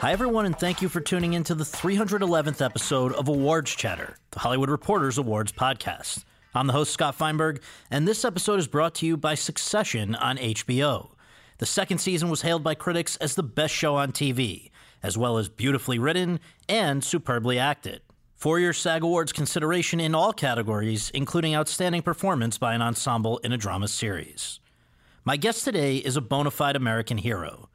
Hi, everyone, and thank you for tuning in to the 311th episode of Awards Chatter, the Hollywood Reporters Awards podcast. I'm the host, Scott Feinberg, and this episode is brought to you by Succession on HBO. The second season was hailed by critics as the best show on TV, as well as beautifully written and superbly acted. Four year SAG Awards consideration in all categories, including outstanding performance by an ensemble in a drama series. My guest today is a bona fide American hero.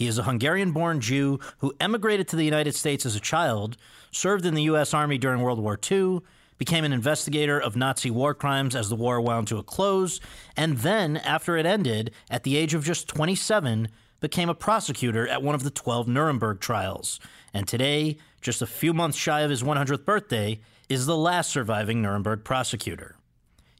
He is a Hungarian born Jew who emigrated to the United States as a child, served in the U.S. Army during World War II, became an investigator of Nazi war crimes as the war wound to a close, and then, after it ended, at the age of just 27, became a prosecutor at one of the 12 Nuremberg trials. And today, just a few months shy of his 100th birthday, is the last surviving Nuremberg prosecutor.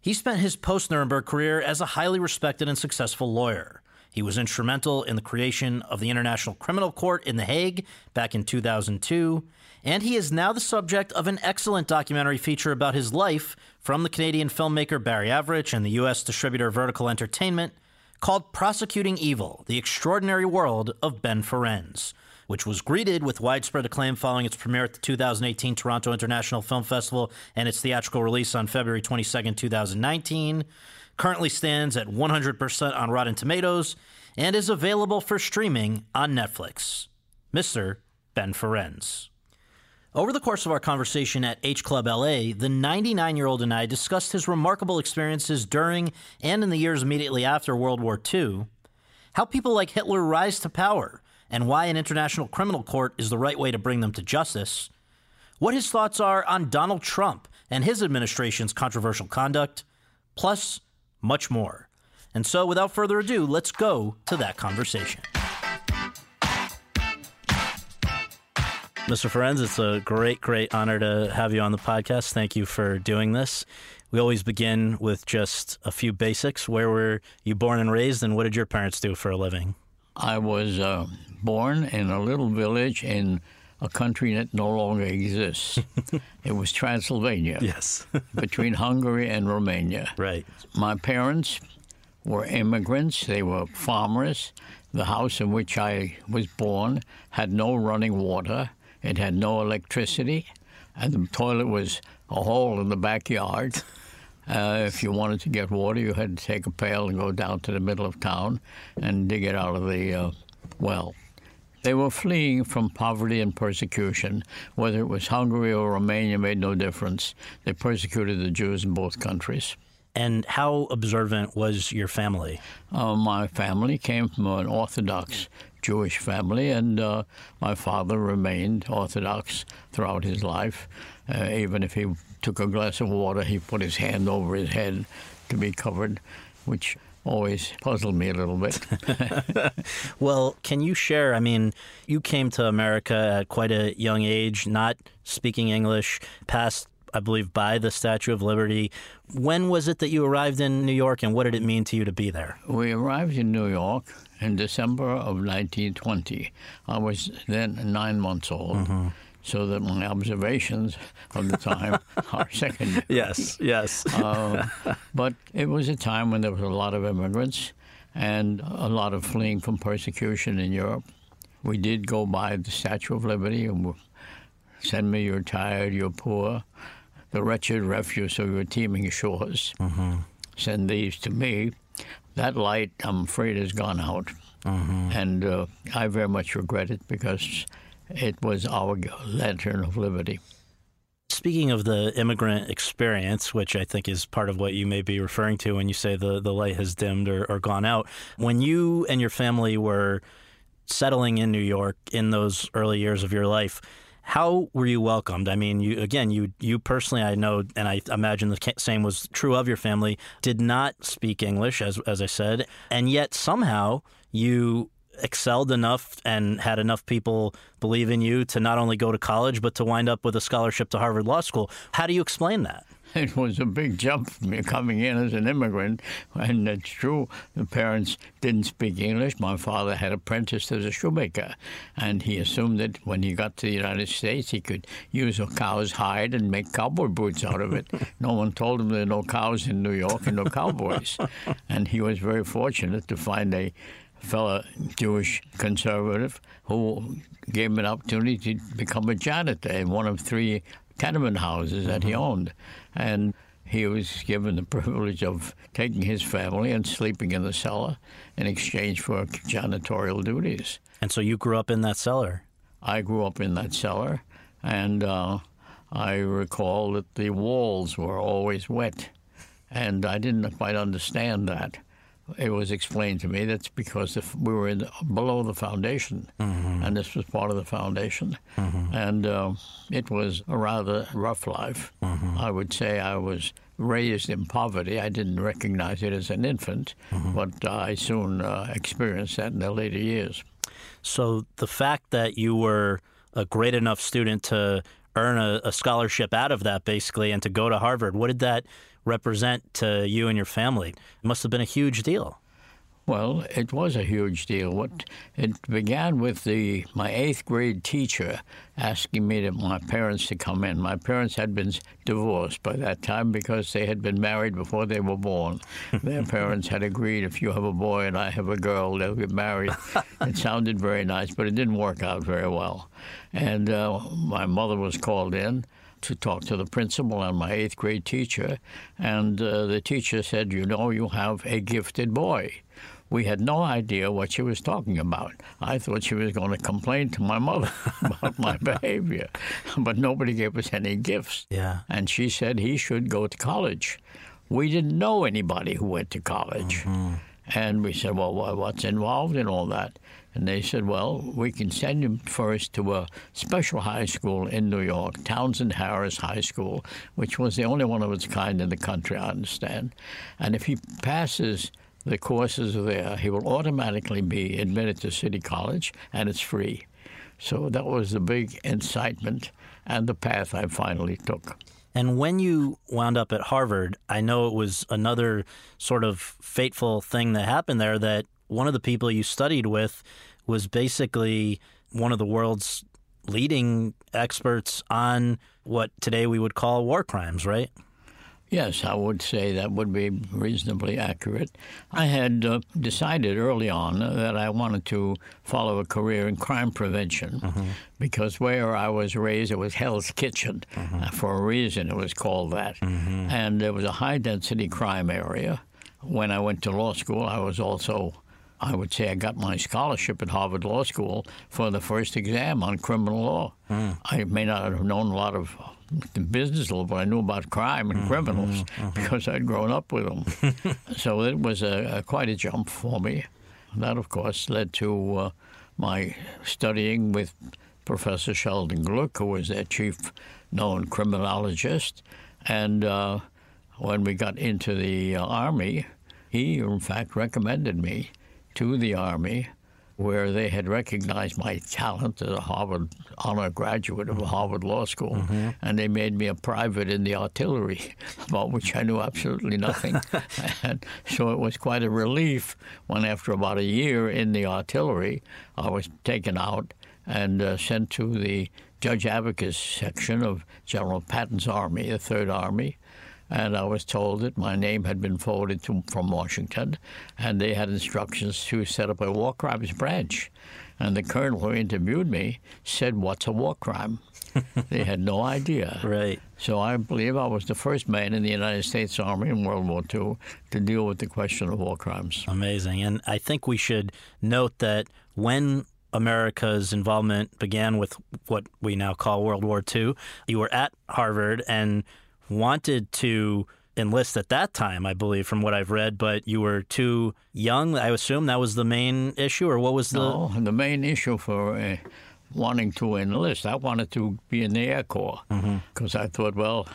He spent his post Nuremberg career as a highly respected and successful lawyer. He was instrumental in the creation of the International Criminal Court in The Hague back in 2002, and he is now the subject of an excellent documentary feature about his life from the Canadian filmmaker Barry Avrich and the U.S. distributor Vertical Entertainment called Prosecuting Evil The Extraordinary World of Ben Ferencz, which was greeted with widespread acclaim following its premiere at the 2018 Toronto International Film Festival and its theatrical release on February 22, 2019 currently stands at 100% on Rotten Tomatoes, and is available for streaming on Netflix. Mr. Ben Ferencz. Over the course of our conversation at H Club LA, the 99 year old and I discussed his remarkable experiences during and in the years immediately after World War II, how people like Hitler rise to power, and why an international criminal court is the right way to bring them to justice, what his thoughts are on Donald Trump and his administration's controversial conduct, plus much more. And so, without further ado, let's go to that conversation. Mr. Ferencz, it's a great, great honor to have you on the podcast. Thank you for doing this. We always begin with just a few basics. Where were you born and raised, and what did your parents do for a living? I was uh, born in a little village in a country that no longer exists. it was Transylvania. Yes. between Hungary and Romania. Right. My parents were immigrants, they were farmers. The house in which I was born had no running water, it had no electricity, and the toilet was a hole in the backyard. Uh, if you wanted to get water, you had to take a pail and go down to the middle of town and dig it out of the uh, well. They were fleeing from poverty and persecution. Whether it was Hungary or Romania made no difference. They persecuted the Jews in both countries. And how observant was your family? Uh, my family came from an Orthodox Jewish family, and uh, my father remained Orthodox throughout his life. Uh, even if he took a glass of water, he put his hand over his head to be covered, which always puzzled me a little bit. well, can you share? I mean, you came to America at quite a young age, not speaking English, passed, I believe, by the Statue of Liberty. When was it that you arrived in New York, and what did it mean to you to be there? We arrived in New York in December of 1920. I was then nine months old. Mm-hmm so that my observations of the time are secondary. Yes, yes. uh, but it was a time when there was a lot of immigrants and a lot of fleeing from persecution in Europe. We did go by the Statue of Liberty and send me, you're tired, you're poor, the wretched refuse of your teeming shores. Mm-hmm. Send these to me. That light, I'm afraid, has gone out. Mm-hmm. And uh, I very much regret it because it was our lantern of liberty. Speaking of the immigrant experience, which I think is part of what you may be referring to when you say the, the light has dimmed or, or gone out, when you and your family were settling in New York in those early years of your life, how were you welcomed? I mean, you again, you you personally, I know, and I imagine the same was true of your family. Did not speak English, as as I said, and yet somehow you excelled enough and had enough people believe in you to not only go to college, but to wind up with a scholarship to Harvard Law School. How do you explain that? It was a big jump for me coming in as an immigrant, and it's true. The parents didn't speak English. My father had apprenticed as a shoemaker, and he assumed that when he got to the United States, he could use a cow's hide and make cowboy boots out of it. no one told him there are no cows in New York and no cowboys, and he was very fortunate to find a fellow Jewish conservative who gave him an opportunity to become a janitor in one of three tenement houses that he owned. And he was given the privilege of taking his family and sleeping in the cellar in exchange for janitorial duties. And so you grew up in that cellar? I grew up in that cellar, and uh, I recall that the walls were always wet, and I didn't quite understand that. It was explained to me that's because if we were in, below the foundation, mm-hmm. and this was part of the foundation, mm-hmm. and uh, it was a rather rough life. Mm-hmm. I would say I was raised in poverty. I didn't recognize it as an infant, mm-hmm. but I soon uh, experienced that in the later years. So the fact that you were a great enough student to earn a, a, scholarship out of that, basically, and to go to Harvard, what did that represent to you and your family? It must have been a huge deal. Well, it was a huge deal. What it began with the my eighth grade teacher asking me to my parents to come in. My parents had been divorced by that time because they had been married before they were born. Their parents had agreed if you have a boy and I have a girl, they'll get married. it sounded very nice, but it didn't work out very well. And uh, my mother was called in to talk to the principal and my eighth grade teacher, and uh, the teacher said, "You know, you have a gifted boy." we had no idea what she was talking about. I thought she was going to complain to my mother about my behavior, but nobody gave us any gifts. Yeah. And she said he should go to college. We didn't know anybody who went to college. Mm-hmm. And we said, well, what's involved in all that? And they said, well, we can send him first to a special high school in New York, Townsend Harris High School, which was the only one of its kind in the country, I understand. And if he passes the courses there, he will automatically be admitted to City College, and it's free. So that was the big incitement and the path I finally took. And when you wound up at Harvard, I know it was another sort of fateful thing that happened there that one of the people you studied with was basically one of the world's leading experts on what today we would call war crimes, right? Yes, I would say that would be reasonably accurate. I had uh, decided early on that I wanted to follow a career in crime prevention mm-hmm. because where I was raised, it was Hell's Kitchen. Mm-hmm. Uh, for a reason, it was called that. Mm-hmm. And it was a high density crime area. When I went to law school, I was also I would say I got my scholarship at Harvard Law School for the first exam on criminal law. Mm. I may not have known a lot of the business law, but I knew about crime and mm-hmm, criminals mm-hmm. because I'd grown up with them. so it was a, a, quite a jump for me. That, of course, led to uh, my studying with Professor Sheldon Glueck, who was their chief known criminologist. And uh, when we got into the uh, Army, he, in fact, recommended me to the Army where they had recognized my talent as a Harvard honor graduate of Harvard Law School, mm-hmm. and they made me a private in the artillery, about which I knew absolutely nothing. and so it was quite a relief when, after about a year in the artillery, I was taken out and uh, sent to the Judge Advocates section of General Patton's Army, the Third Army, and I was told that my name had been forwarded to, from Washington, and they had instructions to set up a war crimes branch. And the colonel who interviewed me said, "What's a war crime?" they had no idea. Right. So I believe I was the first man in the United States Army in World War II to deal with the question of war crimes. Amazing. And I think we should note that when America's involvement began with what we now call World War II, you were at Harvard and wanted to enlist at that time, I believe, from what I've read, but you were too young. I assume that was the main issue, or what was the? No, the main issue for uh, wanting to enlist, I wanted to be in the Air Corps because mm-hmm. I thought, well,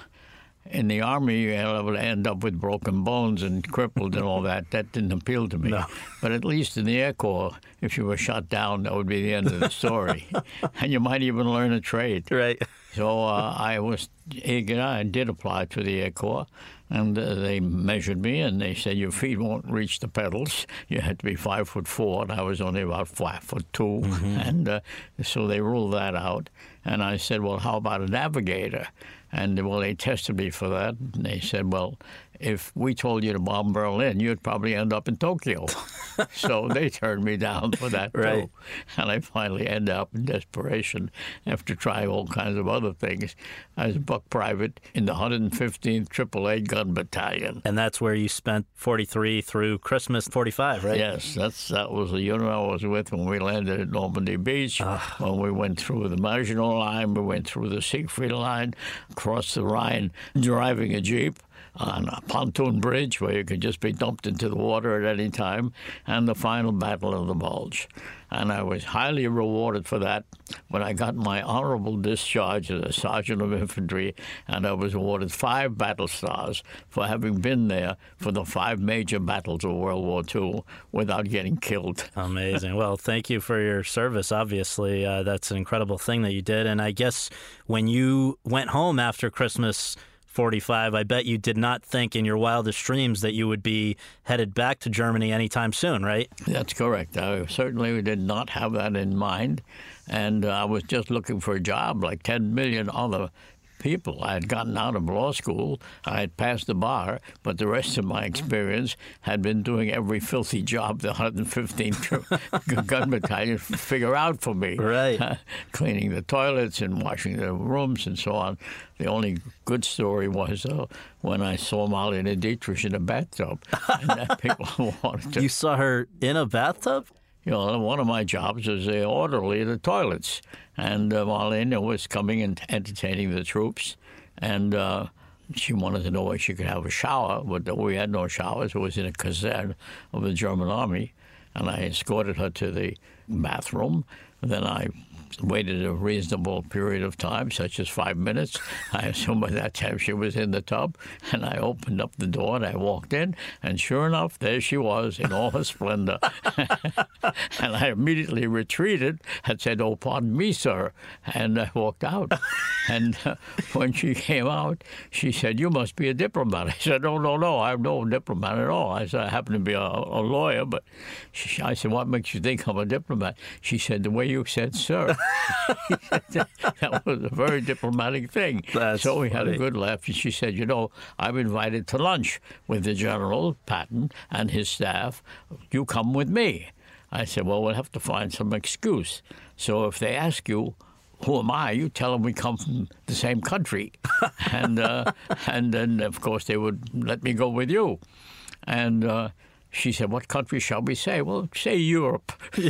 in the army, you'll end up with broken bones and crippled and all that. That didn't appeal to me. No. But at least in the Air Corps, if you were shot down, that would be the end of the story. and you might even learn a trade. Right. So uh, I was I did apply to the Air Corps, and uh, they measured me, and they said your feet won't reach the pedals. You had to be five foot four, and I was only about five foot 2 Mm-hmm. and uh, so they ruled that out. And I said, well, how about a navigator? And well, they tested me for that. And they said, well, if we told you to bomb Berlin, you'd probably end up in Tokyo. so they turned me down for that Right. too. And I finally ended up in desperation after trying all kinds of other things. I was a buck private in the 115th AAA Gun Battalion. And that's where you spent 43 through Christmas 45, right? Yes, that's that was the unit I was with when we landed at Normandy Beach. Ah. When we went through the Maginot Line, we went through the Siegfried Line, crossed the Rhine, driving a jeep on a pontoon bridge where you could just be dumped into the water at any time, and the final Battle of the Bulge. And I was highly rewarded for that when I got my honorable discharge as a sergeant of infantry, and I was awarded five battle stars for having been there for the five major battles of World War II without getting killed. Amazing. Well, thank you for your service. Obviously, uh, that's an incredible thing that you did. And I guess when you went home after Christmas 45, I bet you did not think in your wildest dreams that you would be headed back to Germany anytime soon, right? That's correct. I certainly did not have that in mind, and uh, I was just looking for a job like 10 million other people. I had gotten out of law school, I had passed the bar, but the rest of my experience had been doing every filthy job the 115th Gun Battalion figure out for me. Right. Cleaning the toilets and washing the rooms and so on. The only good story was uh, when I saw Marlene Dietrich in a bathtub, and that people wanted to You saw her in a bathtub? you know, one of my jobs was the orderly of the toilets. And uh, Marlene was coming and entertaining the troops. And uh, she wanted to know if she could have a shower, but we had no showers. It was in a caserne of the German army. And I escorted her to the bathroom. Then I waited a reasonable period of time, such as five minutes. I assume by that time she was in the tub. And I opened up the door and I walked in. And sure enough, there she was in all her splendor. and I immediately retreated and said, Oh, pardon me, sir. And I walked out. and uh, when she came out, she said, You must be a diplomat. I said, No, no, no, I'm no diplomat at all. I said, I happen to be a, a lawyer, but she, I said, What makes you think I'm a diplomat? She said, The way you said, sir. that was a very diplomatic thing. That's so we had a good laugh. And she said, You know, I'm invited to lunch with the General Patton and his staff. You come with me. I said, Well, we'll have to find some excuse. So if they ask you, who am I? You tell them we come from the same country, and uh, and then of course they would let me go with you. And uh, she said, "What country shall we say?" Well, say Europe.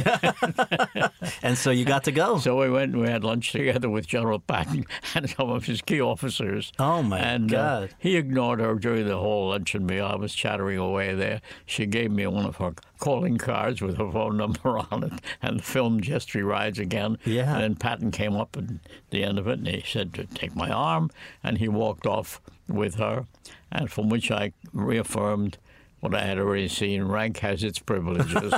And so you got to go. So we went and we had lunch together with General Patton and some of his key officers. Oh, my and, uh, God. he ignored her during the whole luncheon meal. I was chattering away there. She gave me one of her calling cards with her phone number on it and the film Destry Rides Again. Yeah. And then Patton came up at the end of it and he said to take my arm and he walked off with her and from which I reaffirmed what I had already seen. Rank has its privileges.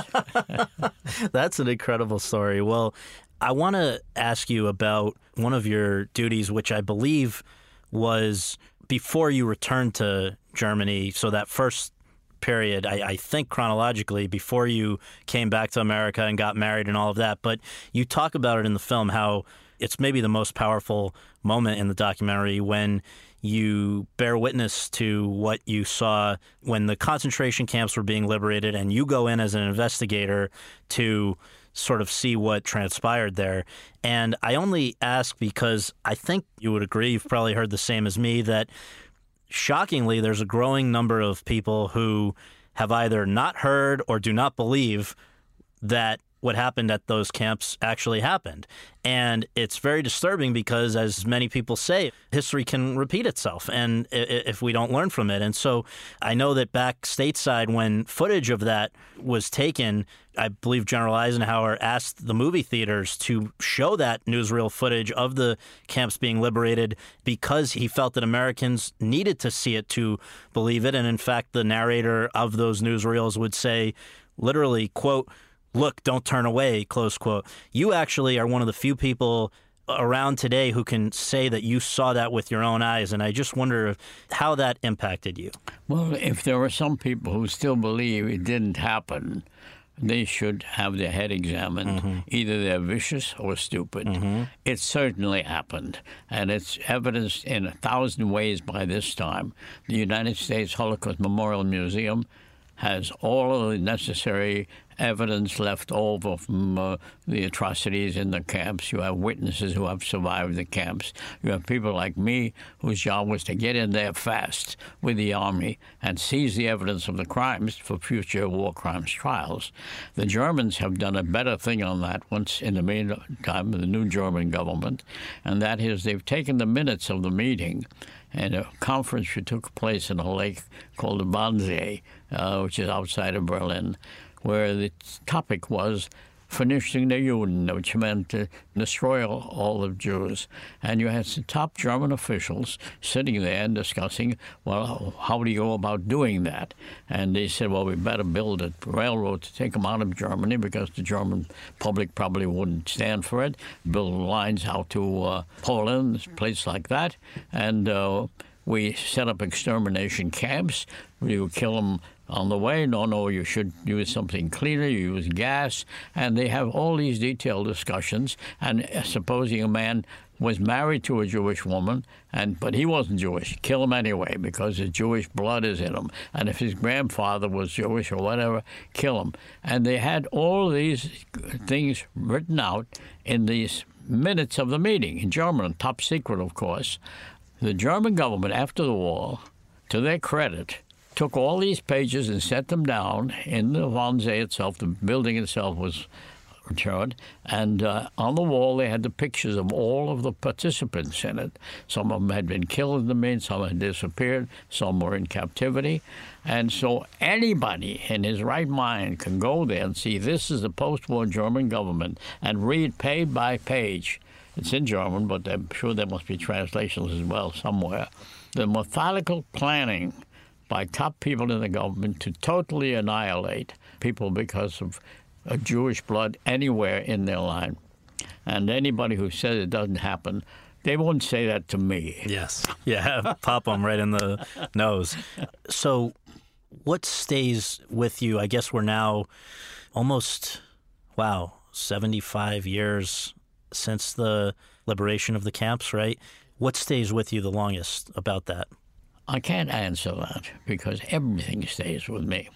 That's an incredible story. Well, I want to ask you about one of your duties, which I believe was before you returned to Germany. So that first period, I, I think chronologically, before you came back to America and got married and all of that. But you talk about it in the film how it's maybe the most powerful moment in the documentary when you bear witness to what you saw when the concentration camps were being liberated and you go in as an investigator to sort of see what transpired there. And I only ask because I think you would agree, you've probably heard the same as me, that shockingly, there's a growing number of people who have either not heard or do not believe that what happened at those camps actually happened. And it's very disturbing because, as many people say, history can repeat itself and if we don't learn from it. And so I know that back stateside, when footage of that was taken, I believe General Eisenhower asked the movie theaters to show that newsreel footage of the camps being liberated because he felt that Americans needed to see it to believe it. And in fact, the narrator of those newsreels would say, literally, quote, look, don't turn away, close quote. You actually are one of the few people around today who can say that you saw that with your own eyes, and I just wonder how that impacted you. Well, if there are some people who still believe it didn't happen, they should have their head examined. Mm-hmm. Either they're vicious or stupid. Mm-hmm. It certainly happened, and it's evidenced in a thousand ways by this time. The United States Holocaust Memorial Museum has all of the necessary evidence left over from uh, the atrocities in the camps. You have witnesses who have survived the camps. You have people like me whose job was to get in there fast with the army and seize the evidence of the crimes for future war crimes trials. The Germans have done a better thing on that once in the meantime, the new German government, and that is they've taken the minutes of the meeting and a conference which took place in a lake called the Wannsee, uh, which is outside of Berlin where the topic was Vernichtung the Juden, which meant to destroy all, of Jews. And you had some top German officials sitting there and discussing, well, how do you go about doing that? And they said, well, we better build a railroad to take them out of Germany because the German public probably wouldn't stand for it. Build lines out to uh, Poland, a place like that. And uh, we set up extermination camps. We would kill them on the way. No, no, you should use something cleaner, you use gas. And they have all these detailed discussions. And supposing a man was married to a Jewish woman, and but he wasn't Jewish. Kill him anyway because his Jewish blood is in him. And if his grandfather was Jewish or whatever, kill him. And they had all these things written out in these minutes of the meeting in German, top secret, of course. The German government, after the war, to their credit, took all these pages and set them down in the Wannsee itself. The building itself was showed, and uh, on the wall they had the pictures of all of the participants in it. Some of them had been killed in the main, some had disappeared, some were in captivity, and so anybody in his right mind can go there and see this is the post-war German government and read page by page. It's in German, but I'm sure there must be translations as well somewhere. The methodical planning by top people in the government to totally annihilate people because of uh, Jewish blood anywhere in their line. And anybody who says it doesn't happen, they won't say that to me. Yes. Yeah. Pop them right in the nose. So, what stays with you? I guess we're now almost, wow, 75 years since the liberation of the camps, right? What stays with you the longest about that? I can't answer that because everything stays with me.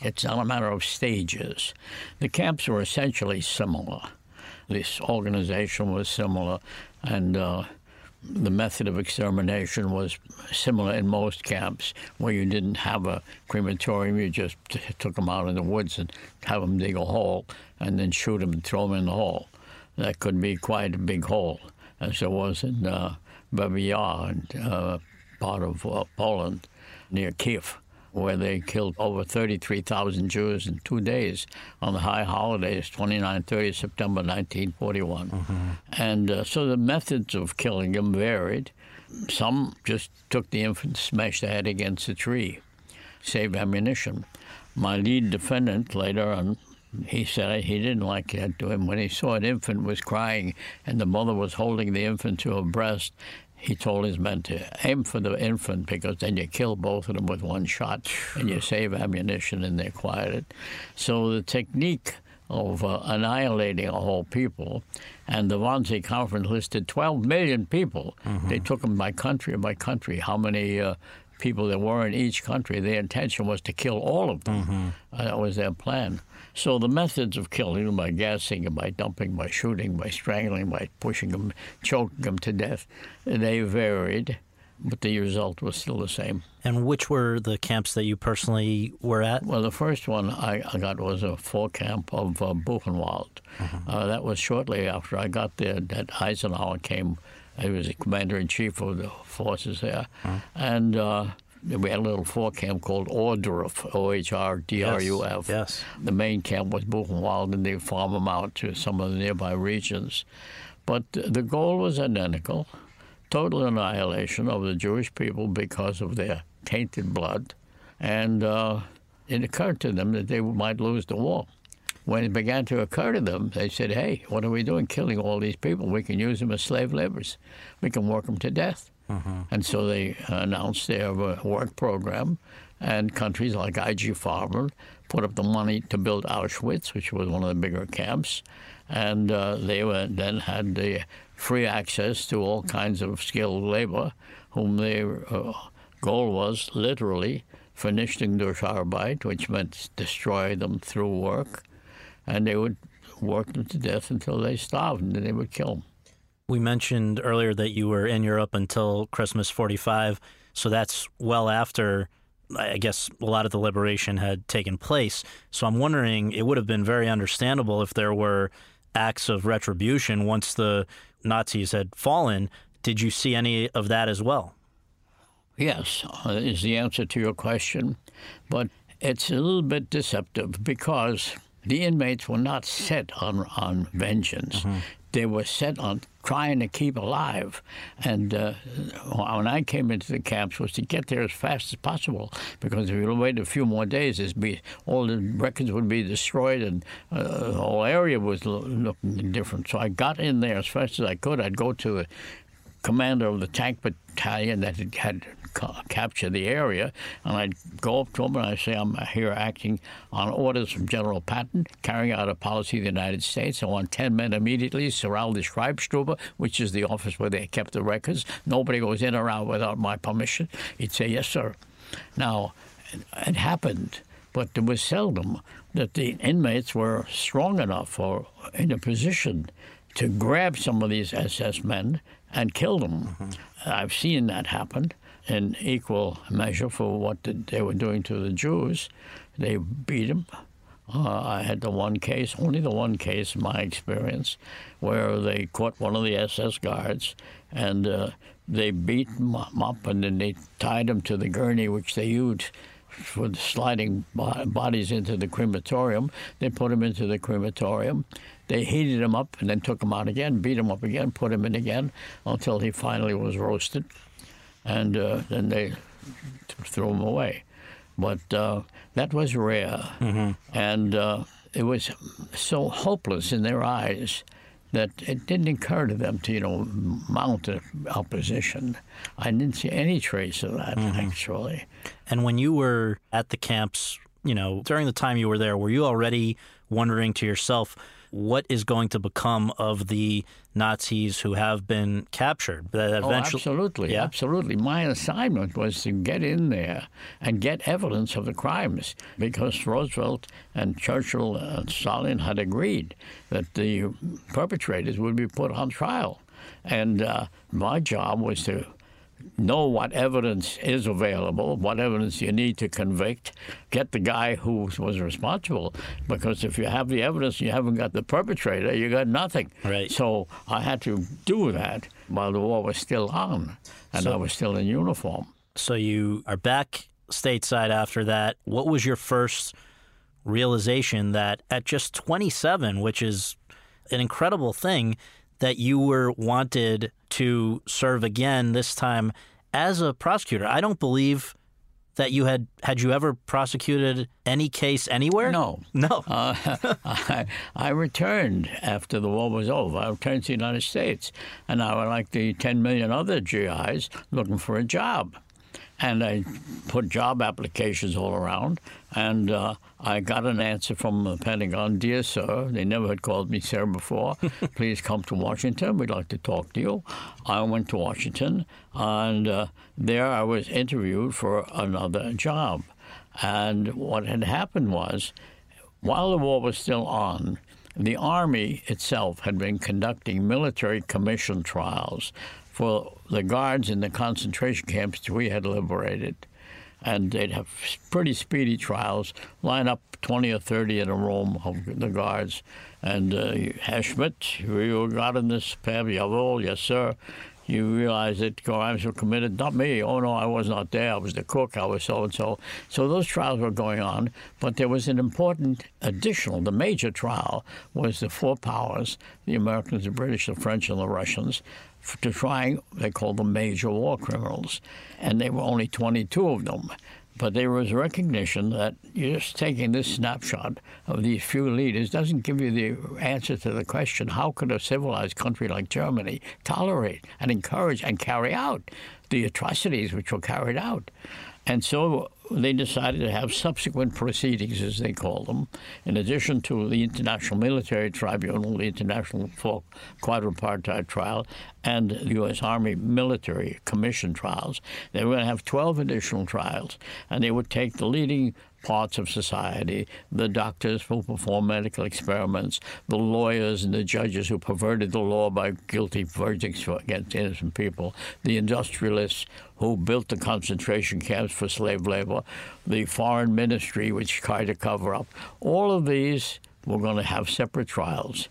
It's not a matter of stages. The camps were essentially similar. This organization was similar, and uh, the method of extermination was similar in most camps, where you didn't have a crematorium, you just took them out in the woods and have them dig a hole and then shoot them and throw them in the hole. That could be quite a big hole, as there was in uh, Babi Yar and uh, part of uh, Poland near Kiev, where they killed over 33,000 Jews in two days on the high holidays, 29 30 September 1941. Mm-hmm. And uh, so the methods of killing them varied. Some just took the infant, smashed the head against a tree, save ammunition. My lead defendant later on he said he didn't like that to him. When he saw an infant was crying and the mother was holding the infant to her breast, he told his men to aim for the infant because then you kill both of them with one shot and you save ammunition and they're quieted. So the technique of uh, annihilating a whole people, and the Wannsee Conference listed 12 million people. Mm-hmm. They took them by country by country, how many uh, people there were in each country. Their intention was to kill all of them. Mm-hmm. Uh, that was their plan. So the methods of killing them by gassing, them, by dumping, by shooting, by strangling, by pushing them, choking them to death, they varied, but the result was still the same. And which were the camps that you personally were at? Well, the first one I, I got was a fall camp of uh, Buchenwald. Mm-hmm. Uh, that was shortly after I got there that Eisenhower came. He was the commander in chief of the forces there, mm-hmm. and. Uh, we had a little fort camp called Ohrdruf, O H R D R U F. Yes. The main camp was Buchenwald, and they farm them out to some of the nearby regions. But the goal was identical total annihilation of the Jewish people because of their tainted blood. And uh, it occurred to them that they might lose the war when it began to occur to them, they said, hey, what are we doing killing all these people? We can use them as slave laborers. We can work them to death. Mm-hmm. And so they announced their work program, and countries like IG Farben put up the money to build Auschwitz, which was one of the bigger camps, and uh, they were, then had the free access to all kinds of skilled labor, whom their uh, goal was literally Vernichtung durch Arbeit, which meant destroy them through work, and they would work them to death until they starved, and then they would kill them. We mentioned earlier that you were in Europe until Christmas 45, so that's well after I guess a lot of the liberation had taken place. So I'm wondering, it would have been very understandable if there were acts of retribution once the Nazis had fallen. Did you see any of that as well? Yes, uh, is the answer to your question. But it's a little bit deceptive because the inmates were not set on, on vengeance. Mm-hmm. They were set on trying to keep alive. And uh, when I came into the camps was to get there as fast as possible because if you wait a few more days, be, all the records would be destroyed and uh, the whole area was looking different. So I got in there as fast as I could. I'd go to the commander of the tank battalion that had captured the area. And I'd go up to him and I'd say, I'm here acting on orders from General Patton, carrying out a policy of the United States. I want 10 men immediately to surround the Schreibstube, which is the office where they kept the records. Nobody goes in or out without my permission. He'd say, Yes, sir. Now, it happened, but it was seldom that the inmates were strong enough or in a position to grab some of these SS men and kill them. Mm-hmm. I've seen that happen in equal measure for what they were doing to the Jews. They beat them. Uh, I had the one case, only the one case in my experience, where they caught one of the SS guards and uh, they beat him up and then they tied him to the gurney which they used for sliding bodies into the crematorium. They put him into the crematorium. They heated him up and then took him out again, beat him up again, put him in again until he finally was roasted and uh, then they threw him away. But uh, that was rare, mm-hmm. and uh, it was so hopeless in their eyes that it didn't occur to them to, you know, mount an opposition. I didn't see any trace of that, mm-hmm. actually. And when you were at the camps, you know, during the time you were there, were you already wondering to yourself, what is going to become of the Nazis who have been captured. That oh, absolutely, yeah? absolutely. My assignment was to get in there and get evidence of the crimes because Roosevelt and Churchill and Stalin had agreed that the perpetrators would be put on trial. And uh, my job was to know what evidence is available, what evidence you need to convict, get the guy who was responsible. Because if you have the evidence, you haven't got the perpetrator, you got nothing. Right. So I had to do that while the war was still on, and so, I was still in uniform. So you are back stateside after that. What was your first realization that at just 27, which is an incredible thing, that you were wanted to serve again, this time as a prosecutor. I don't believe that you had had you ever prosecuted any case anywhere? No, no. Uh, I, I, returned after the war was over. I returned to the United States, and I was like the 10 million other GIs looking for a job. And I put job applications all around, and uh, I got an answer from the Pentagon Dear sir, they never had called me sir before. Please come to Washington. We'd like to talk to you. I went to Washington, and uh, there I was interviewed for another job. And what had happened was, while the war was still on, the Army itself had been conducting military commission trials for the guards in the concentration camps we had liberated. And they'd have pretty speedy trials, line up 20 or 30 in a room of the guards. And uh, Herr Schmidt, you got in this pab? Yes, sir. You realize that crimes were committed? Not me. Oh, no, I was not there. I was the cook. I was so and so. So those trials were going on. But there was an important additional, the major trial was the four powers the Americans, the British, the French, and the Russians to try, they called them major war criminals, and there were only 22 of them. But there was recognition that just taking this snapshot of these few leaders doesn't give you the answer to the question how could a civilized country like Germany tolerate and encourage and carry out the atrocities which were carried out? And so they decided to have subsequent proceedings, as they call them, in addition to the International Military Tribunal, the International Quadripartite Trial, and the U.S. Army Military Commission trials. They were going to have 12 additional trials, and they would take the leading parts of society the doctors who perform medical experiments, the lawyers and the judges who perverted the law by guilty verdicts against innocent people, the industrialists who built the concentration camps for slave labor, the foreign ministry, which tried to cover up. All of these were going to have separate trials.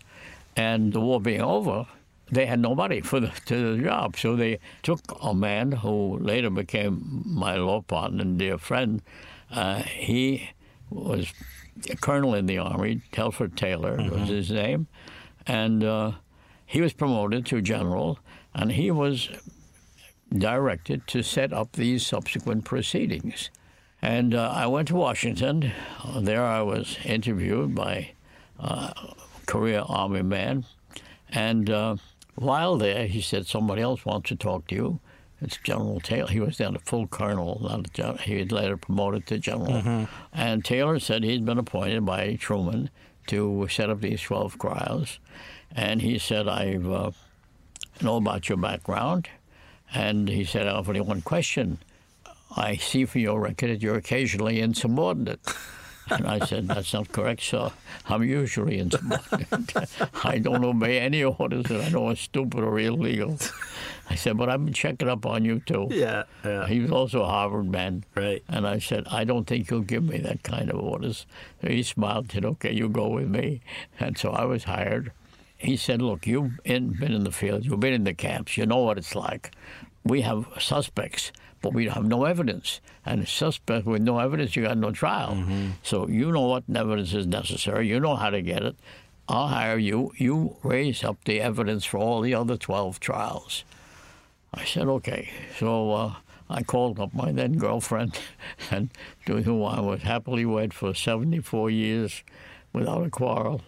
And the war being over, they had nobody for the, to the job. So they took a man who later became my law partner and dear friend, uh, he was a colonel in the army. Telford Taylor mm-hmm. was his name, and uh, he was promoted to general, and he was directed to set up these subsequent proceedings. And uh, I went to Washington. There I was interviewed by uh, a career Army man. And uh, while there, he said, Somebody else wants to talk to you. It's General Taylor. He was then a full colonel, not a general. He was later promoted to general. Mm-hmm. And Taylor said he'd been appointed by Truman to set up these 12 trials. And he said, I uh, know about your background. And he said, I have only one question. I see from your record that you're occasionally insubordinate. And I said, That's not correct, sir. I'm usually insubordinate. I don't obey any orders that I know are stupid or illegal. I said, But I've been checking up on you, too. Yeah, yeah. He was also a Harvard man. Right. And I said, I don't think you'll give me that kind of orders. He smiled and said, Okay, you go with me. And so I was hired. He said, Look, you've been in the field, you've been in the camps, you know what it's like. We have suspects but we have no evidence. And a suspect with no evidence, you got no trial. Mm-hmm. So you know what evidence is necessary. You know how to get it. I'll hire you. You raise up the evidence for all the other 12 trials. I said, okay. So uh, I called up my then girlfriend, and to whom I was happily wed for 74 years without a quarrel.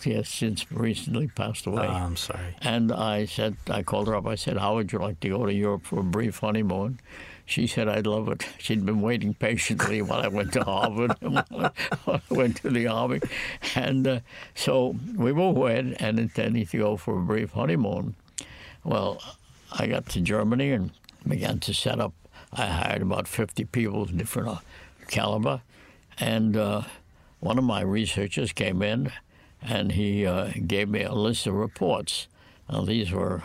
She has since recently passed away. Oh, I'm sorry. And I said, I called her up. I said, How would you like to go to Europe for a brief honeymoon? She said I'd love it. She'd been waiting patiently while I went to Harvard and while I went to the Army. And uh, so we were wed and intending to go for a brief honeymoon. Well, I got to Germany and began to set up. I hired about 50 people of different uh, caliber. And uh, one of my researchers came in and he uh, gave me a list of reports. Now, these were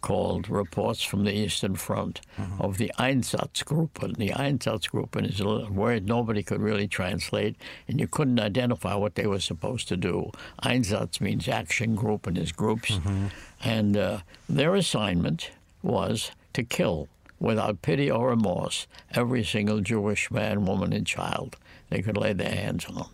called Reports from the Eastern Front mm-hmm. of the Einsatzgruppen. The Einsatzgruppen is a word nobody could really translate, and you couldn't identify what they were supposed to do. Einsatz means action group and his groups. Mm-hmm. And uh, their assignment was to kill without pity or remorse every single Jewish man, woman, and child they could lay their hands on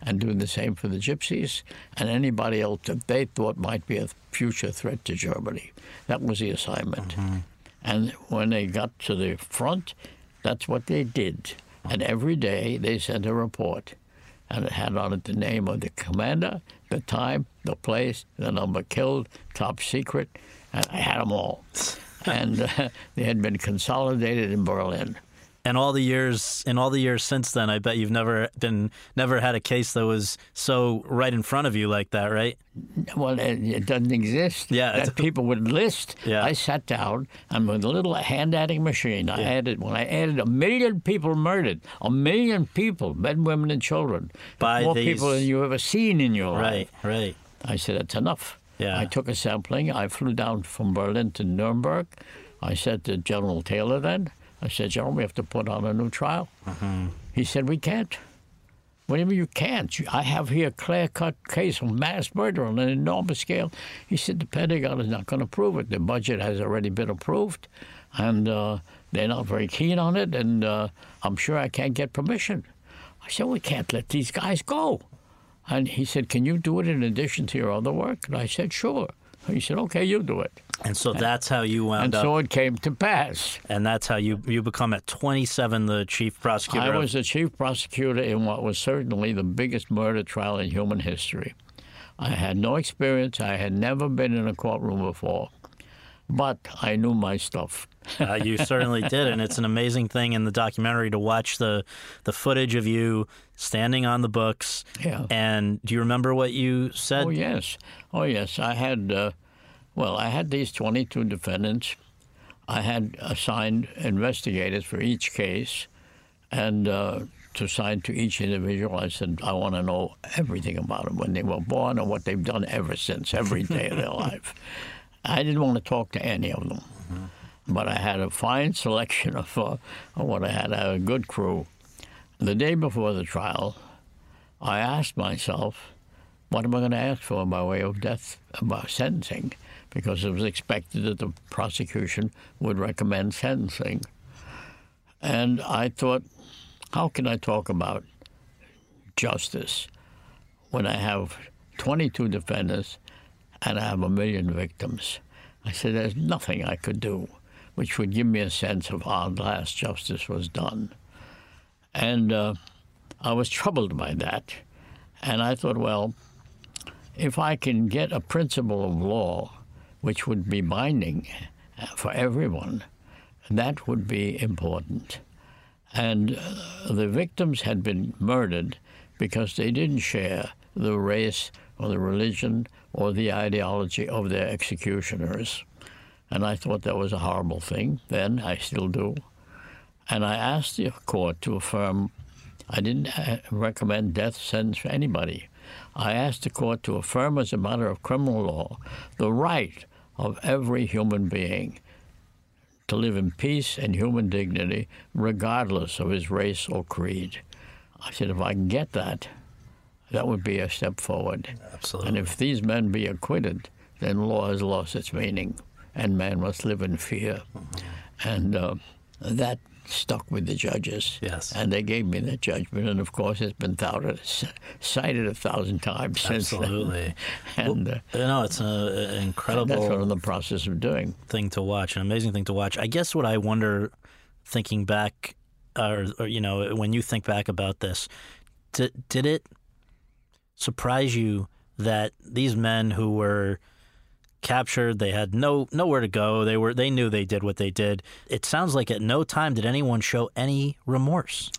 and doing the same for the gypsies and anybody else that they thought might be a future threat to Germany. That was the assignment. Mm-hmm. And when they got to the front, that's what they did. And every day they sent a report. And it had on it the name of the commander, the time, the place, the number killed, top secret. And I had them all. And uh, they had been consolidated in Berlin and all the years in all the years since then, I bet you've never been never had a case that was so right in front of you like that, right? Well, it, it doesn't exist. Yeah, that people would list. Yeah. I sat down and with a little hand adding machine, I yeah. added when I added a million people murdered, a million people, men, women, and children, by more these... people than you ever seen in your right, life. Right, right. I said that's enough. Yeah. I took a sampling. I flew down from Berlin to Nuremberg. I said to General Taylor then, I said, General, we have to put on a new trial. Mm-hmm. He said, We can't. What do you mean you can't? I have here a clear cut case of mass murder on an enormous scale. He said, The Pentagon is not going to prove it. The budget has already been approved, and uh, they're not very keen on it, and uh, I'm sure I can't get permission. I said, We can't let these guys go. And he said, Can you do it in addition to your other work? And I said, Sure. He said, okay, you do it. And so that's how you wound And up, so it came to pass. and that's how you you become at 27 the chief prosecutor. I of- was the chief prosecutor in what was certainly the biggest murder trial in human history. I had no experience. I had never been in a courtroom before, but I knew my stuff. uh, you certainly did, and it's an amazing thing in the documentary to watch the the footage of you standing on the books. Yeah. And do you remember what you said? Oh yes, oh yes. I had, uh, well, I had these twenty-two defendants. I had assigned investigators for each case, and uh, to sign to each individual, I said, I want to know everything about them when they were born and what they've done ever since, every day of their life. I didn't want to talk to any of them, but I had a fine selection of, uh, of what I had. A good crew. The day before the trial, I asked myself, what am I going to ask for by way of death, about sentencing? Because it was expected that the prosecution would recommend sentencing. And I thought, how can I talk about justice when I have 22 defendants and I have a million victims? I said, there's nothing I could do which would give me a sense of how at last justice was done. And uh, I was troubled by that. And I thought, well, if I can get a principle of law which would be binding for everyone, that would be important. And uh, the victims had been murdered because they didn't share the race or the religion or the ideology of their executioners. And I thought that was a horrible thing then, I still do. And I asked the court to affirm I didn't uh, recommend death sentence for anybody. I asked the court to affirm as a matter of criminal law the right of every human being to live in peace and human dignity, regardless of his race or creed. I said, if I can get that, that would be a step forward. Absolutely. And if these men be acquitted, then law has lost its meaning, and man must live in fear. And uh, that stuck with the judges. Yes. And they gave me that judgment, and of course, it's been touted, cited a thousand times since then. Absolutely. And uh, No, it's a- an that's what I'm incredible in the process of doing. thing to watch, an amazing thing to watch. I guess what I wonder, thinking back, or, or you know, when you think back about this, did, did it surprise you that these men who were captured, they had no nowhere to go. They were they knew they did what they did. It sounds like at no time did anyone show any remorse.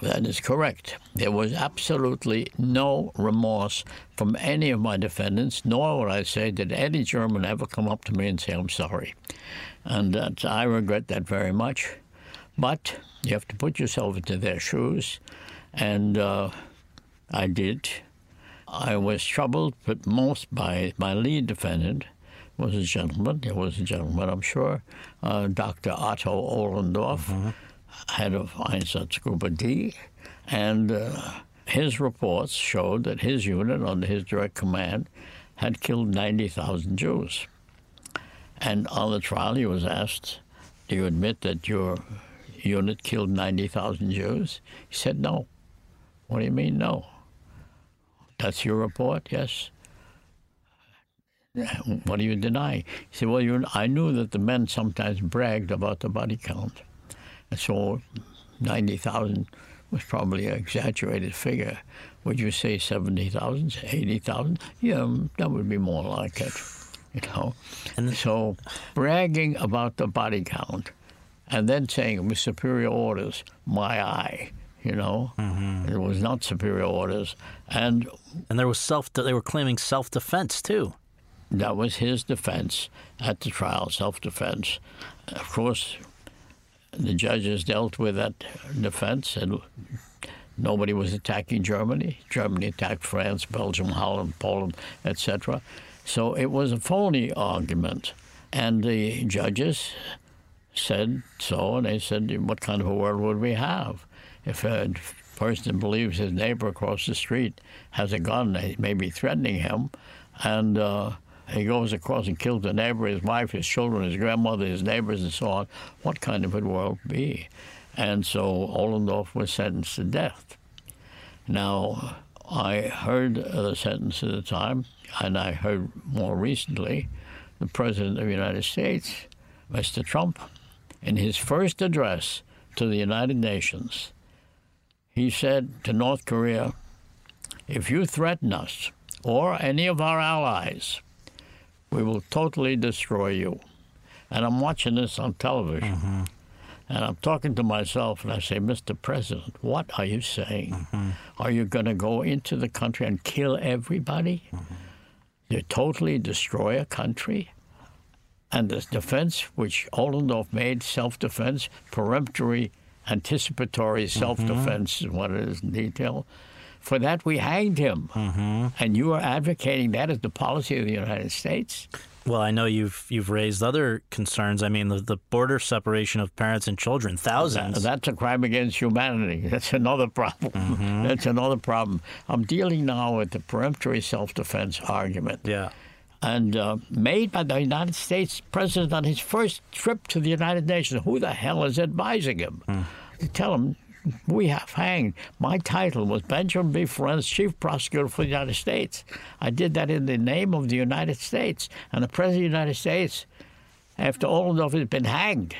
That is correct. There was absolutely no remorse from any of my defendants, nor would I say did any German ever come up to me and say, I'm sorry. And that, I regret that very much. But you have to put yourself into their shoes, and uh, I did. I was troubled, but most by my lead defendant was a gentleman. There was a gentleman, I'm sure, uh, Dr. Otto Ohlendorf, head of Einsatzgruppe D, and uh, his reports showed that his unit, under his direct command, had killed 90,000 Jews. And on the trial, he was asked, "Do you admit that your unit killed 90,000 Jews?" He said, "No." What do you mean, no? That's your report? Yes. Uh, what do you deny? He said, Well, you, I knew that the men sometimes bragged about the body count. And so 90,000 was probably an exaggerated figure. Would you say 70,000, 80,000? Yeah, that would be more like it, you know. And- so bragging about the body count and then saying it was superior orders, my eye, you know. Mm-hmm. It was not superior orders. And And there was self they were claiming self defense too. that was his defense at the trial, self defense. Of course, the judges dealt with that defense, and nobody was attacking Germany. Germany attacked France, Belgium, Holland, Poland, etc. So it was a phony argument. And the judges said so, and they said, What kind of a world would we have if a person believes his neighbor across the street has a gun, they may be threatening him, and uh, he goes across and kills the neighbor, his wife, his children, his grandmother, his neighbors, and so on? What kind of a world be? And so Ohlendorf was sentenced to death. Now, I heard the sentence at the time, and I heard more recently the President of the United States, Mr. Trump, in his first address to the United Nations, he said to North Korea, if you threaten us or any of our allies, we will totally destroy you. And I'm watching this on television. Mm-hmm. And I'm talking to myself and I say, Mr. President, what are you saying? Mm-hmm. Are you going to go into the country and kill everybody? Mm-hmm. You totally destroy a country? And the defense, which Ohlendorf made, self defense, peremptory, anticipatory mm-hmm. self defense is what it is in detail. For that, we hanged him. Mm-hmm. And you are advocating that as the policy of the United States? Well, I know you've you've raised other concerns. I mean, the, the border separation of parents and children, thousands. That's a crime against humanity. That's another problem. Mm-hmm. That's another problem. I'm dealing now with the peremptory self defense argument. yeah. And uh, made by the United States president on his first trip to the United Nations. Who the hell is advising him? To tell him we have hanged. My title was Benjamin B. Ferencz, Chief Prosecutor for the United States. I did that in the name of the United States. And the President of the United States, after Ohlendorf has been hanged,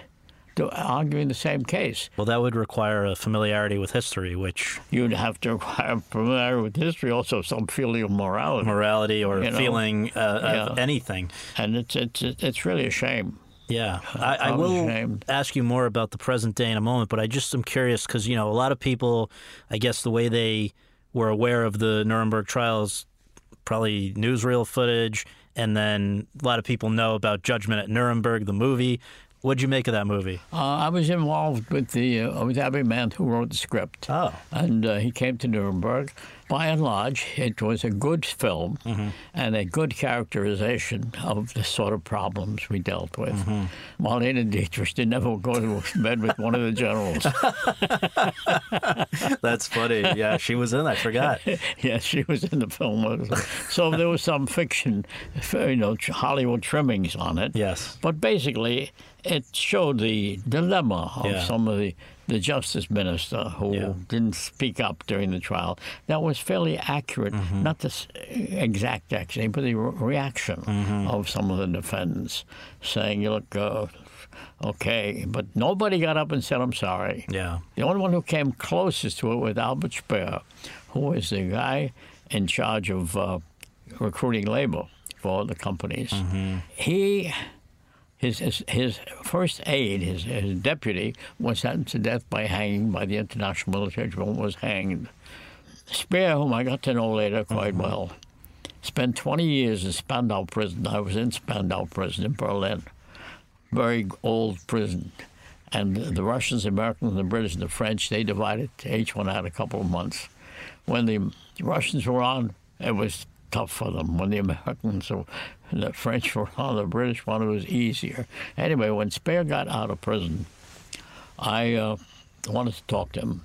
arguing the same case. Well, that would require a familiarity with history, which You'd have to have familiarity with history, also some feeling of morality. morality or You know, feeling uh, of anything. And it's, it's, it's really a shame. Yeah, I, I will ashamed. ask you more about the present day in a moment, but I just am curious because you know a lot of people, I guess the way they were aware of the Nuremberg trials, probably newsreel footage, and then a lot of people know about Judgment at Nuremberg, the movie. What'd you make of that movie? Uh, I was involved with the uh, with Abby Mann who wrote the script. Oh. And uh, he came to Nuremberg. By and large, it was a good film and a good characterization of the sort of problems we dealt with. Marlene Dietrich did never go to bed with one of the generals. That's funny. Yeah, she was in. I forgot. yeah, she was in the film. So there was some fiction, you know, Hollywood trimmings on it. Yes. But basically, it showed the dilemma of Yeah. some of the, the justice minister who Yeah. didn't speak up during the trial. That was fairly accurate, Mm-hmm. not the exact actually, but the re- reaction Mm-hmm. of some of the defendants saying, "You look uh, okay," but nobody got up and said, "I'm sorry." Yeah. The only one who came closest to it was Albert Speer, who was the guy in charge of uh, recruiting labor for the companies. He, his, his his first aide, his, his deputy, was sentenced to death by hanging by the International Military Tribunal. Was hanged. Speer, whom I got to know later quite mm-hmm. well, spent 20 years in Spandau prison. I was in Spandau prison in Berlin, very old prison. And the Russians, the Americans, the British, and the French, they divided. Each one had a couple of months. When the Russians were on, it was tough for them. When the Americans or the French were on, the British one, it was easier. Anyway, when Speer got out of prison, I uh, wanted to talk to him.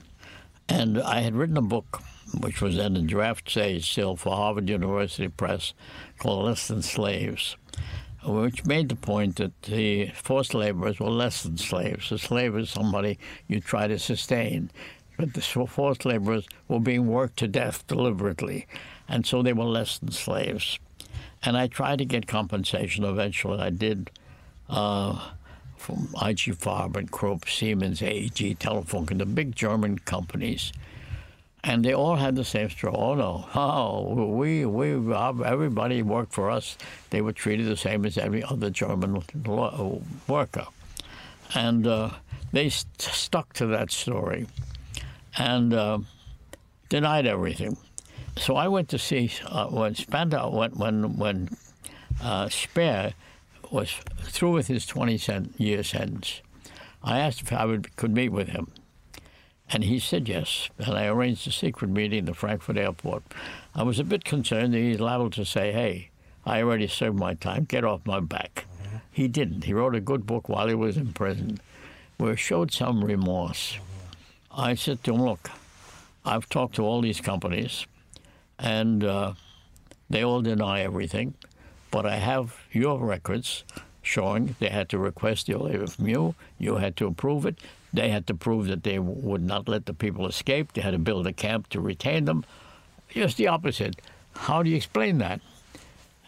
And I had written a book, which was in draft stage still for Harvard University Press, called Less Than Slaves, which made the point that the forced laborers were less than slaves. A slave is somebody you try to sustain. But the forced laborers were being worked to death deliberately, and so they were less than slaves. And I tried to get compensation eventually. I did uh, from IG Farben, Krupp, Siemens, AEG, Telefunken, the big German companies. And they all had the same story. Oh no! Oh, we we everybody worked for us. They were treated the same as every other German worker, and uh, they st- stuck to that story, and uh, denied everything. So I went to see uh, when Spandau went when when uh, Speer was through with his 20 cent year sentence. I asked if I would, could meet with him. And he said yes. And I arranged a secret meeting at the Frankfurt airport. I was a bit concerned that he's liable to say, hey, I already served my time, get off my back. He didn't. He wrote a good book while he was in prison where he showed some remorse. I said to him, look, I've talked to all these companies, and uh, they all deny everything but I have your records showing they had to request the labor from you. You had to approve it. They had to prove that they would not let the people escape. They had to build a camp to retain them. just the opposite. How do you explain that?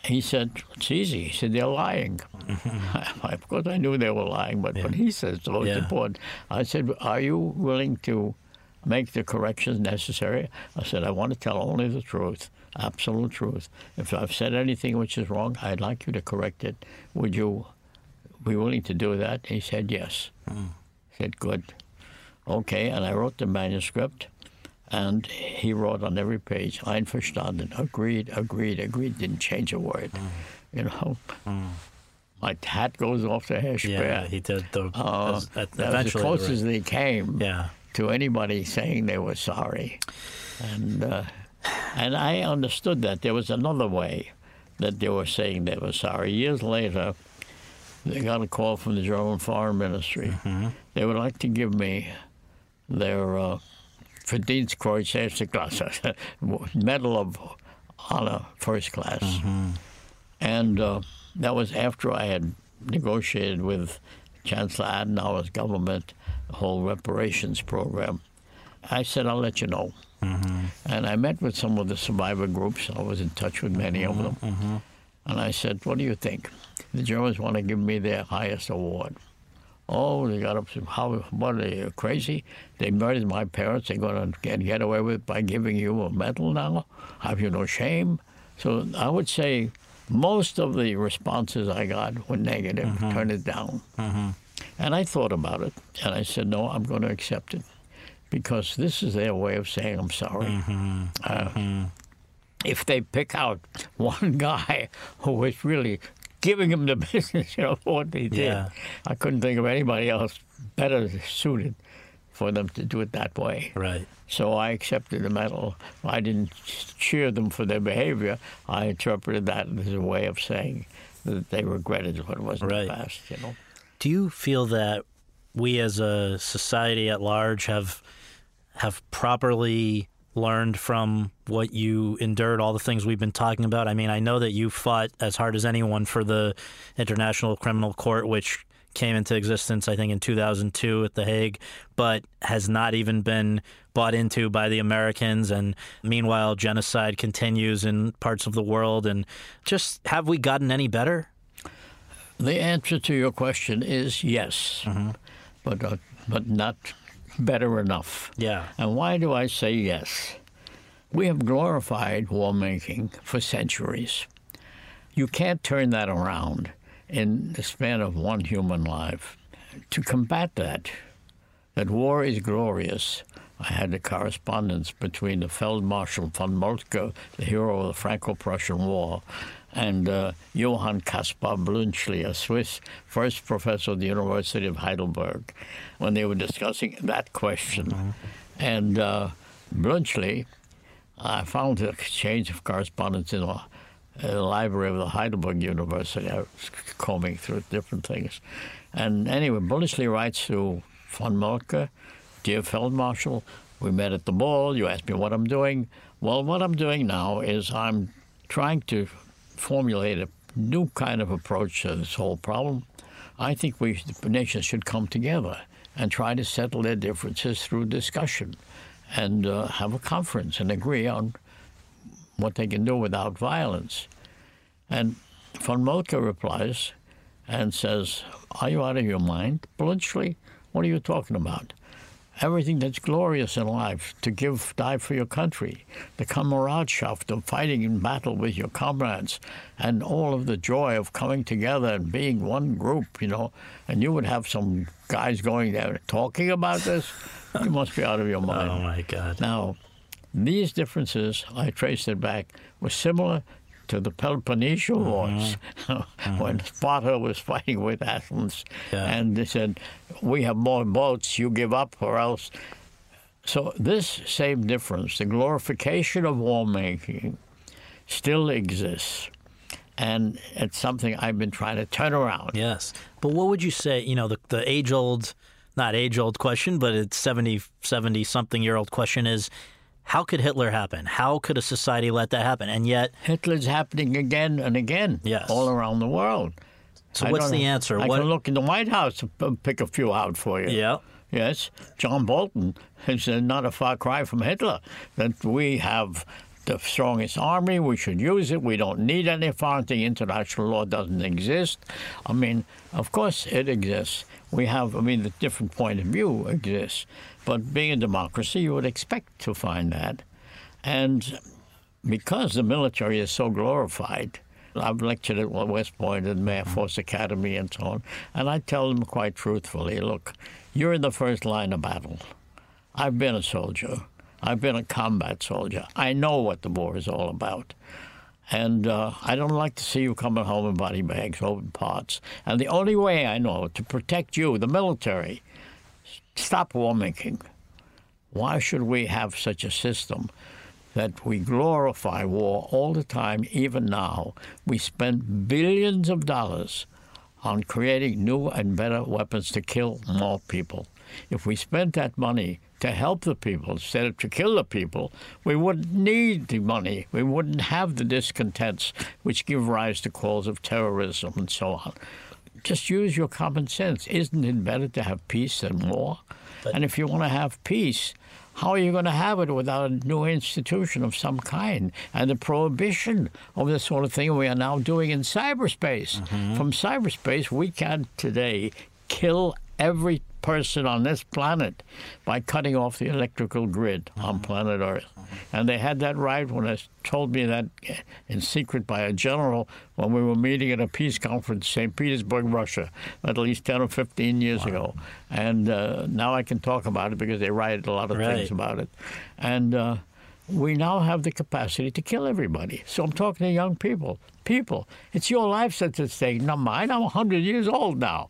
He said, It's easy. He said, They're lying. of course, I knew they were lying, but what he says most Yeah. important. I said, Are you willing to make the corrections necessary? I said, I want to tell only the truth, absolute truth. If I've said anything which is wrong, I'd like you to correct it. Would you be willing to do that? He said, Yes. Hmm. I said, Good. Okay, and I wrote the manuscript. And he wrote on every page, Einverstanden, agreed, agreed, agreed, didn't change a word. Hmm. You know, hmm. my hat goes off the hair Yeah, he did the. Uh, as- at- that was as eventually, close right. as they came yeah. To anybody saying they were sorry. And, uh, and I understood that. There was another way that they were saying they were sorry. Years later, they got a call from the German Foreign Ministry. They would like to give me their uh, Verdienstkreuz Erste Klasse, Medal of Honor First Class. And uh, that was after I had negotiated with Chancellor Adenauer's government whole reparations program. I said, I'll let you know. Mm-hmm. And I met with some of the survivor groups. I was in touch with many of them. Mm-hmm. Mm-hmm. And I said, What do you think? The Germans want to give me their highest award. Oh, they got up how what are you crazy? They murdered my parents. They're going to get, get away with it by giving you a medal now? Have you no shame? So I would say most of the responses I got were negative. Turn it down. And I thought about it, and I said, no, I'm going to accept it because this is their way of saying I'm sorry. Uh, if they pick out one guy who was really giving him the business, you know, for what they did, Yeah. I couldn't think of anybody else better suited for them to do it that way. Right. So I accepted the medal. I didn't cheer them for their behavior. I interpreted that as a way of saying that they regretted what was in Right. the past, you know. Do you feel that we as a society at large have have properly learned from what you endured, all the things we've been talking about? I mean, I know that you fought as hard as anyone for the International Criminal Court, which came into existence, I think, in 2002 at The Hague, but has not even been bought into by the Americans. And meanwhile, genocide continues in parts of the world. And just have we gotten any better? The answer to your question is yes, but uh, but not better enough. Yeah. And why do I say yes? We have glorified war making for centuries. You can't turn that around in the span of one human life. To combat that, that war is glorious, I had a correspondence between the Feldmarschall von Moltke, the hero of the Franco-Prussian War, and uh, Johann Caspar Bluntschli, a Swiss first professor of the University of Heidelberg, when they were discussing that question. And uh, Bluntschli, I found an exchange of correspondence in the uh, library of the Heidelberg University. I was combing through different things. And anyway, Bluntschli writes to von Moltke, Dear Feldmarschall, we met at the ball. You asked me what I'm doing. Well, what I'm doing now is I'm trying to formulate a new kind of approach to this whole problem. I think we, the nations should come together and try to settle their differences through discussion and uh, have a conference and agree on what they can do without violence. And von Moltke replies and says, Are you out of your mind? Bluntschli, what are you talking about? Everything that's glorious in life, to give, die for your country, the Kameradschaft of fighting in battle with your comrades, and all of the joy of coming together and being one group, you know. And you would have some guys going there talking about this. You must be out of your oh, mind. Oh my God. Now, these differences, I traced it back, were similar to the Peloponnesian Wars uh-huh. when uh-huh. Sparta was fighting with Athens. Yeah. And they said, We have more boats, you give up or else. So, this same difference, the glorification of war making, still exists. And it's something I've been trying to turn around. Yes. But what would you say, you know, the, the age old, not age old question, but it's 70, 70 something year old question is how could Hitler happen? How could a society let that happen? And yet, Hitler's happening again and again Yes. all around the world. so I what's the answer? I what? can look in the White House and pick a few out for you. yeah. Yes, John Bolton is uh, not a far cry from Hitler. That we have the strongest army. We should use it. We don't need any foreign. International law doesn't exist. I mean, of course it exists. We have, I mean, the different point of view exists. But being a democracy, you would expect to find that. And because the military is so glorified, I've lectured at West Point and Air Force Academy and so on, and I tell them quite truthfully look, you're in the first line of battle. I've been a soldier. I've been a combat soldier. I know what the war is all about. And uh, I don't like to see you coming home in body bags, open parts. And the only way I know to protect you, the military, stop war making. Why should we have such a system that we glorify war all the time, even now? We spend billions of dollars on creating new and better weapons to kill more people. If we spent that money to help the people instead of to kill the people, we wouldn't need the money. We wouldn't have the discontents which give rise to calls of terrorism and so on. Just use your common sense. Isn't it better to have peace than war? But, and if you want to have peace, how are you going to have it without a new institution of some kind and the prohibition of this sort of thing we are now doing in cyberspace? Mm-hmm. From cyberspace, we can today kill every person on this planet by cutting off the electrical grid mm-hmm. on planet Earth. Mm-hmm. And they had that right when they told me that in secret by a general when we were meeting at a peace conference, St. Petersburg, Russia, at least 10 or 15 years wow. ago. And uh, now I can talk about it because they write a lot of right. things about it. And uh, we now have the capacity to kill everybody. So I'm talking to young people. People, it's your life that's at stake, not mine. I'm 100 years old now.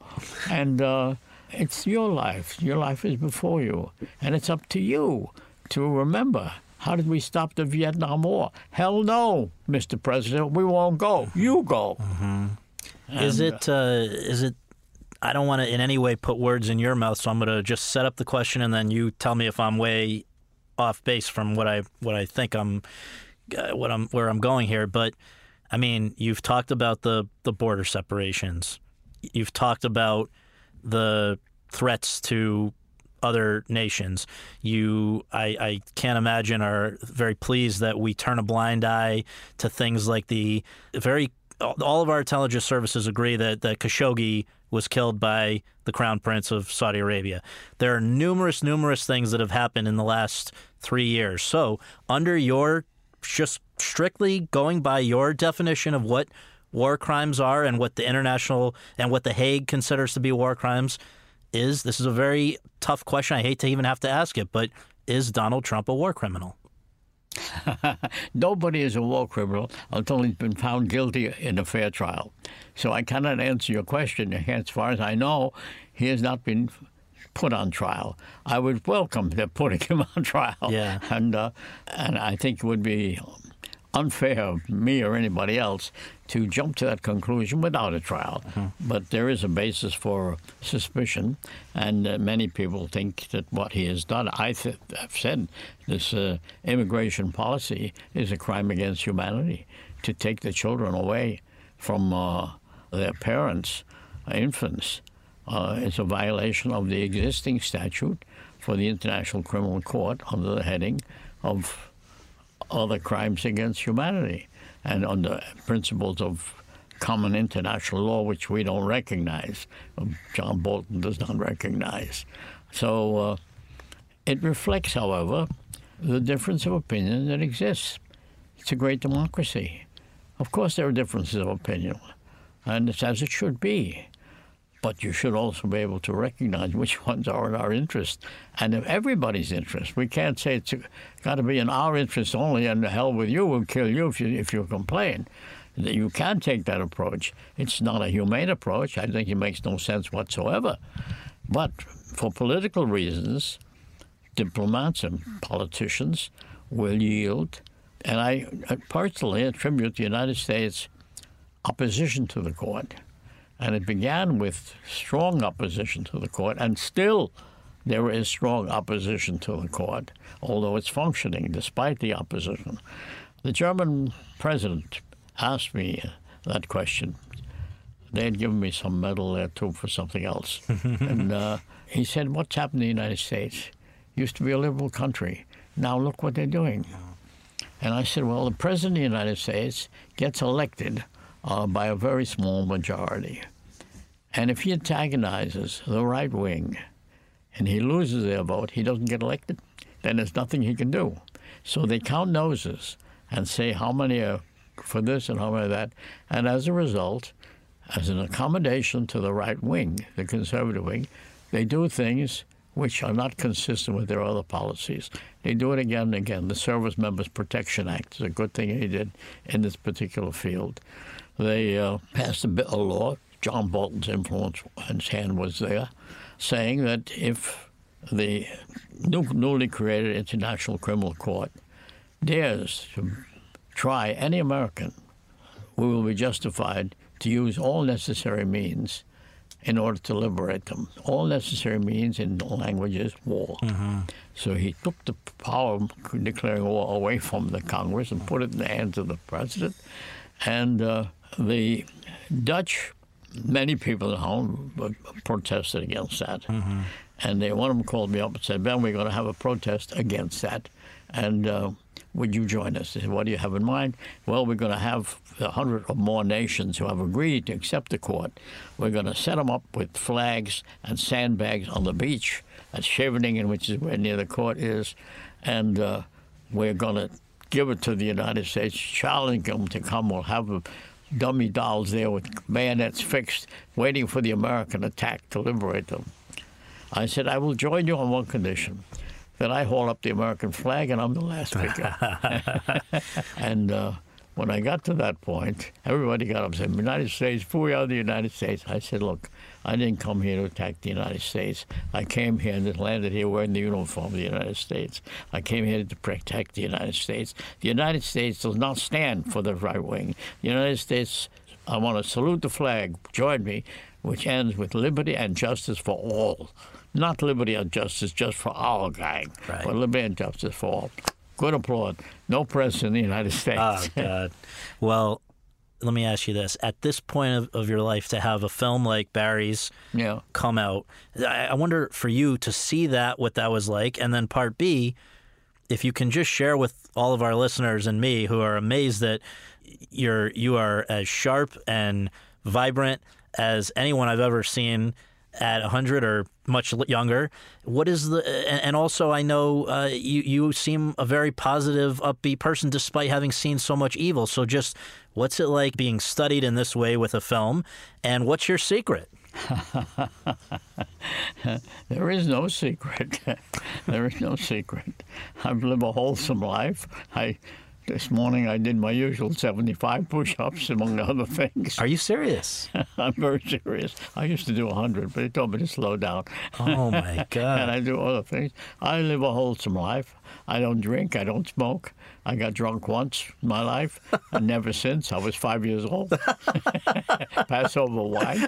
And uh, it's your life. Your life is before you. And it's up to you to remember how did we stop the Vietnam War? Hell no, Mr. President. We won't go. You go. Mm-hmm. is it? Uh, is it? I don't want to in any way put words in your mouth, so I'm going to just set up the question, and then you tell me if I'm way off base from what I what I think I'm uh, what I'm where I'm going here. But I mean, you've talked about the the border separations. You've talked about the threats to other nations. You, I, I can't imagine, are very pleased that we turn a blind eye to things like the very. All of our intelligence services agree that, that Khashoggi was killed by the Crown Prince of Saudi Arabia. There are numerous, numerous things that have happened in the last three years. So, under your just strictly going by your definition of what war crimes are and what the international and what the Hague considers to be war crimes is this is a very tough question. I hate to even have to ask it, but is Donald Trump a war criminal? Nobody is a war criminal until he's been found guilty in a fair trial. So I cannot answer your question. As far as I know, he has not been put on trial. I would welcome them putting him on trial. Yeah. And uh, and I think it would be unfair of me or anybody else to jump to that conclusion without a trial. Mm-hmm. But there is a basis for suspicion, and uh, many people think that what he has done, I th- have said, this uh, immigration policy is a crime against humanity. To take the children away from uh, their parents, infants, uh, is a violation of the existing statute for the International Criminal Court under the heading of other crimes against humanity and on the principles of common international law, which we don't recognize. John Bolton does not recognize. So uh, it reflects, however, the difference of opinion that exists. It's a great democracy. Of course, there are differences of opinion, and it's as it should be but you should also be able to recognize which ones are in our interest and in everybody's interest. We can't say it's got to be in our interest only, and the hell with you, we'll kill you if you if you complain. You can take that approach. It's not a humane approach. I think it makes no sense whatsoever. But for political reasons, diplomats and politicians will yield. And I personally attribute the United States opposition to the court and it began with strong opposition to the court, and still there is strong opposition to the court, although it's functioning despite the opposition. The German president asked me that question. They had given me some medal there too for something else. and uh, he said, What's happened to the United States? Used to be a liberal country. Now look what they're doing. And I said, well, the President of the United States gets elected uh, by a very small majority. And if he antagonizes the right wing and he loses their vote, he doesn't get elected. Then there's nothing he can do. So they count noses and say how many are for this and how many are that. And as a result, as an accommodation to the right wing, the conservative wing, they do things which are not consistent with their other policies. They do it again and again. The Service Members Protection Act is a good thing they did in this particular field. They uh, passed a, bill, a law, John Bolton's influence and hand was there, saying that if the new, newly created International Criminal Court dares to try any American, we will be justified to use all necessary means in order to liberate them. All necessary means in the language is war. Mm-hmm. So he took the power of declaring war away from the Congress and put it in the hands of the president. And uh, the Dutch, many people at home protested against that. Mm-hmm. And they, one of them called me up and said, Ben, we're going to have a protest against that. And uh, would you join us? I said, what do you have in mind? Well, we're going to have a hundred or more nations who have agreed to accept the court. We're going to set them up with flags and sandbags on the beach at Scheveningen, which is where near the court is, and uh, we're going to give it to the United States, challenge them to come. We'll have dummy dolls there with bayonets fixed, waiting for the American attack to liberate them. I said, I will join you on one condition that I haul up the American flag and I'm the last picker. and uh, when I got to that point, everybody got up and said, United States, we are the United States. I said, look, I didn't come here to attack the United States. I came here and landed here wearing the uniform of the United States. I came here to protect the United States. The United States does not stand for the right wing. The United States, I want to salute the flag, join me, which ends with liberty and justice for all not liberty and justice just for our gang, right. but liberty and justice for all. Good applaud. No press in the United oh, States. Oh, God. well, let me ask you this. At this point of, of your life, to have a film like Barry's yeah. come out, I, I wonder for you to see that, what that was like. And then part B, if you can just share with all of our listeners and me who are amazed that you're you are as sharp and vibrant as anyone I've ever seen at 100 or much younger. What is the and also I know uh, you you seem a very positive, upbeat person despite having seen so much evil. So just what's it like being studied in this way with a film, and what's your secret? there is no secret. there is no secret. I've lived a wholesome life. I this morning I did my usual 75 push ups, among other things. Are you serious? I'm very serious. I used to do 100, but they told me to slow down. Oh, my God. and I do other things. I live a wholesome life. I don't drink. I don't smoke. I got drunk once in my life, and never since. I was five years old. Passover wine.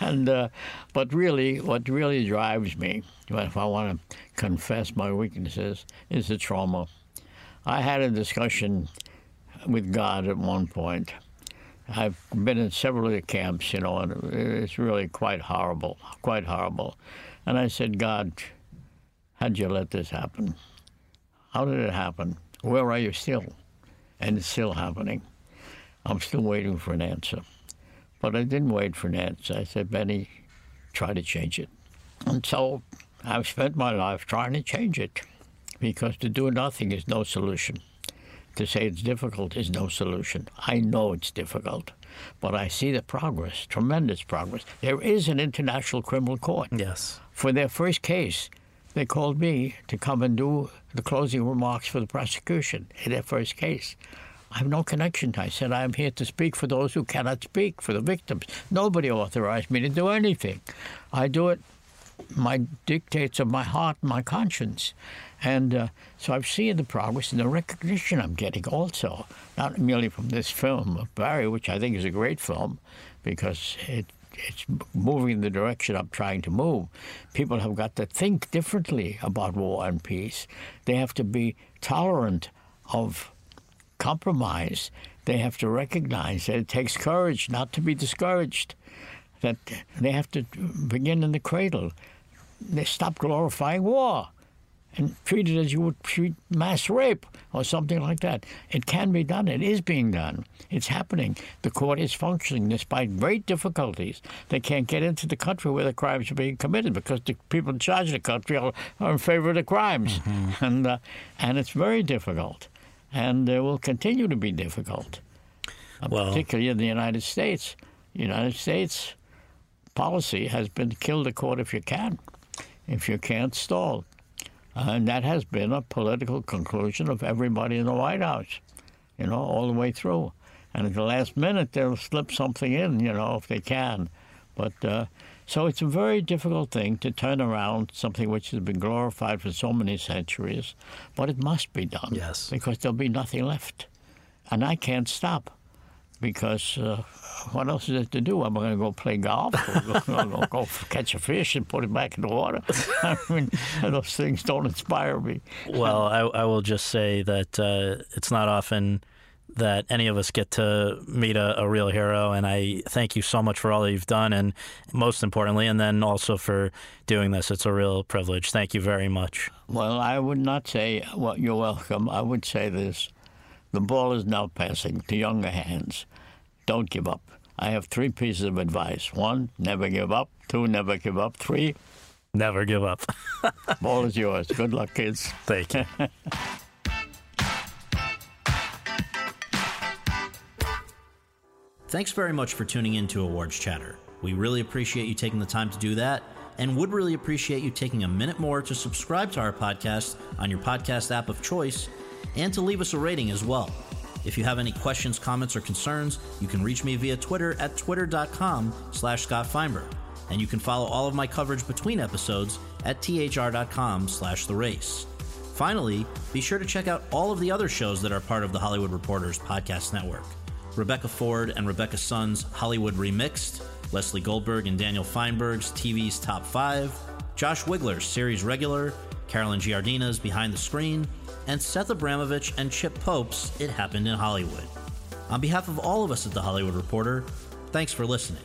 and uh, but really, what really drives me, if I want to confess my weaknesses, is the trauma. I had a discussion with God at one point. I've been in several of the camps, you know, and it's really quite horrible, quite horrible. And I said, God, how'd you let this happen? How did it happen? Where are you still? And it's still happening. I'm still waiting for an answer. But I didn't wait for an answer. I said, Benny, try to change it. And so I've spent my life trying to change it because to do nothing is no solution. To say it's difficult is no solution. I know it's difficult, but I see the progress, tremendous progress. There is an international criminal court. Yes. For their first case, they called me to come and do the closing remarks for the prosecution in their first case. I have no connection. I said, I'm here to speak for those who cannot speak, for the victims. Nobody authorized me to do anything. I do it my dictates of my heart, my conscience. And uh, so I've seen the progress and the recognition I'm getting also, not merely from this film of Barry, which I think is a great film because it, it's moving in the direction I'm trying to move. People have got to think differently about war and peace. They have to be tolerant of compromise. They have to recognize that it takes courage not to be discouraged, that they have to begin in the cradle. They stop glorifying war and treat it as you would treat mass rape or something like that. It can be done. It is being done. It's happening. The court is functioning despite great difficulties. They can't get into the country where the crimes are being committed because the people in charge of the country are, are in favor of the crimes, mm-hmm. and uh, and it's very difficult, and it will continue to be difficult, uh, well, particularly in the United States. United States policy has been kill the court if you can. If you can't, stall. And that has been a political conclusion of everybody in the White House, you know, all the way through. And at the last minute, they'll slip something in, you know, if they can. But uh, so it's a very difficult thing to turn around something which has been glorified for so many centuries, but it must be done. Yes. Because there'll be nothing left. And I can't stop because uh, what else is there to do? I'm I going to go play golf or go, go, catch a fish and put it back in the water? I mean, those things don't inspire me. Well, I, I will just say that uh, it's not often that any of us get to meet a, a, real hero. And I thank you so much for all that you've done, and most importantly, and then also for doing this. It's a real privilege. Thank you very much. Well, I would not say, well, you're welcome. I would say this the ball is now passing to younger hands. Don't give up. I have three pieces of advice. One, never give up. Two, never give up. Three, never give up. ball is yours. Good luck, kids. Thank you. Thanks very much for tuning in to Awards Chatter. We really appreciate you taking the time to do that and would really appreciate you taking a minute more to subscribe to our podcast on your podcast app of choice and to leave us a rating as well. If you have any questions, comments, or concerns, you can reach me via Twitter at twitter.com slash Scott Feinberg. And you can follow all of my coverage between episodes at thr.com slash the race. Finally, be sure to check out all of the other shows that are part of the Hollywood Reporters podcast network. Rebecca Ford and Rebecca Sun's Hollywood Remixed, Leslie Goldberg and Daniel Feinberg's TV's Top 5, Josh Wigler's Series Regular, Carolyn Giardina's Behind the Screen, and Seth Abramovich and Chip Pope's It Happened in Hollywood. On behalf of all of us at The Hollywood Reporter, thanks for listening.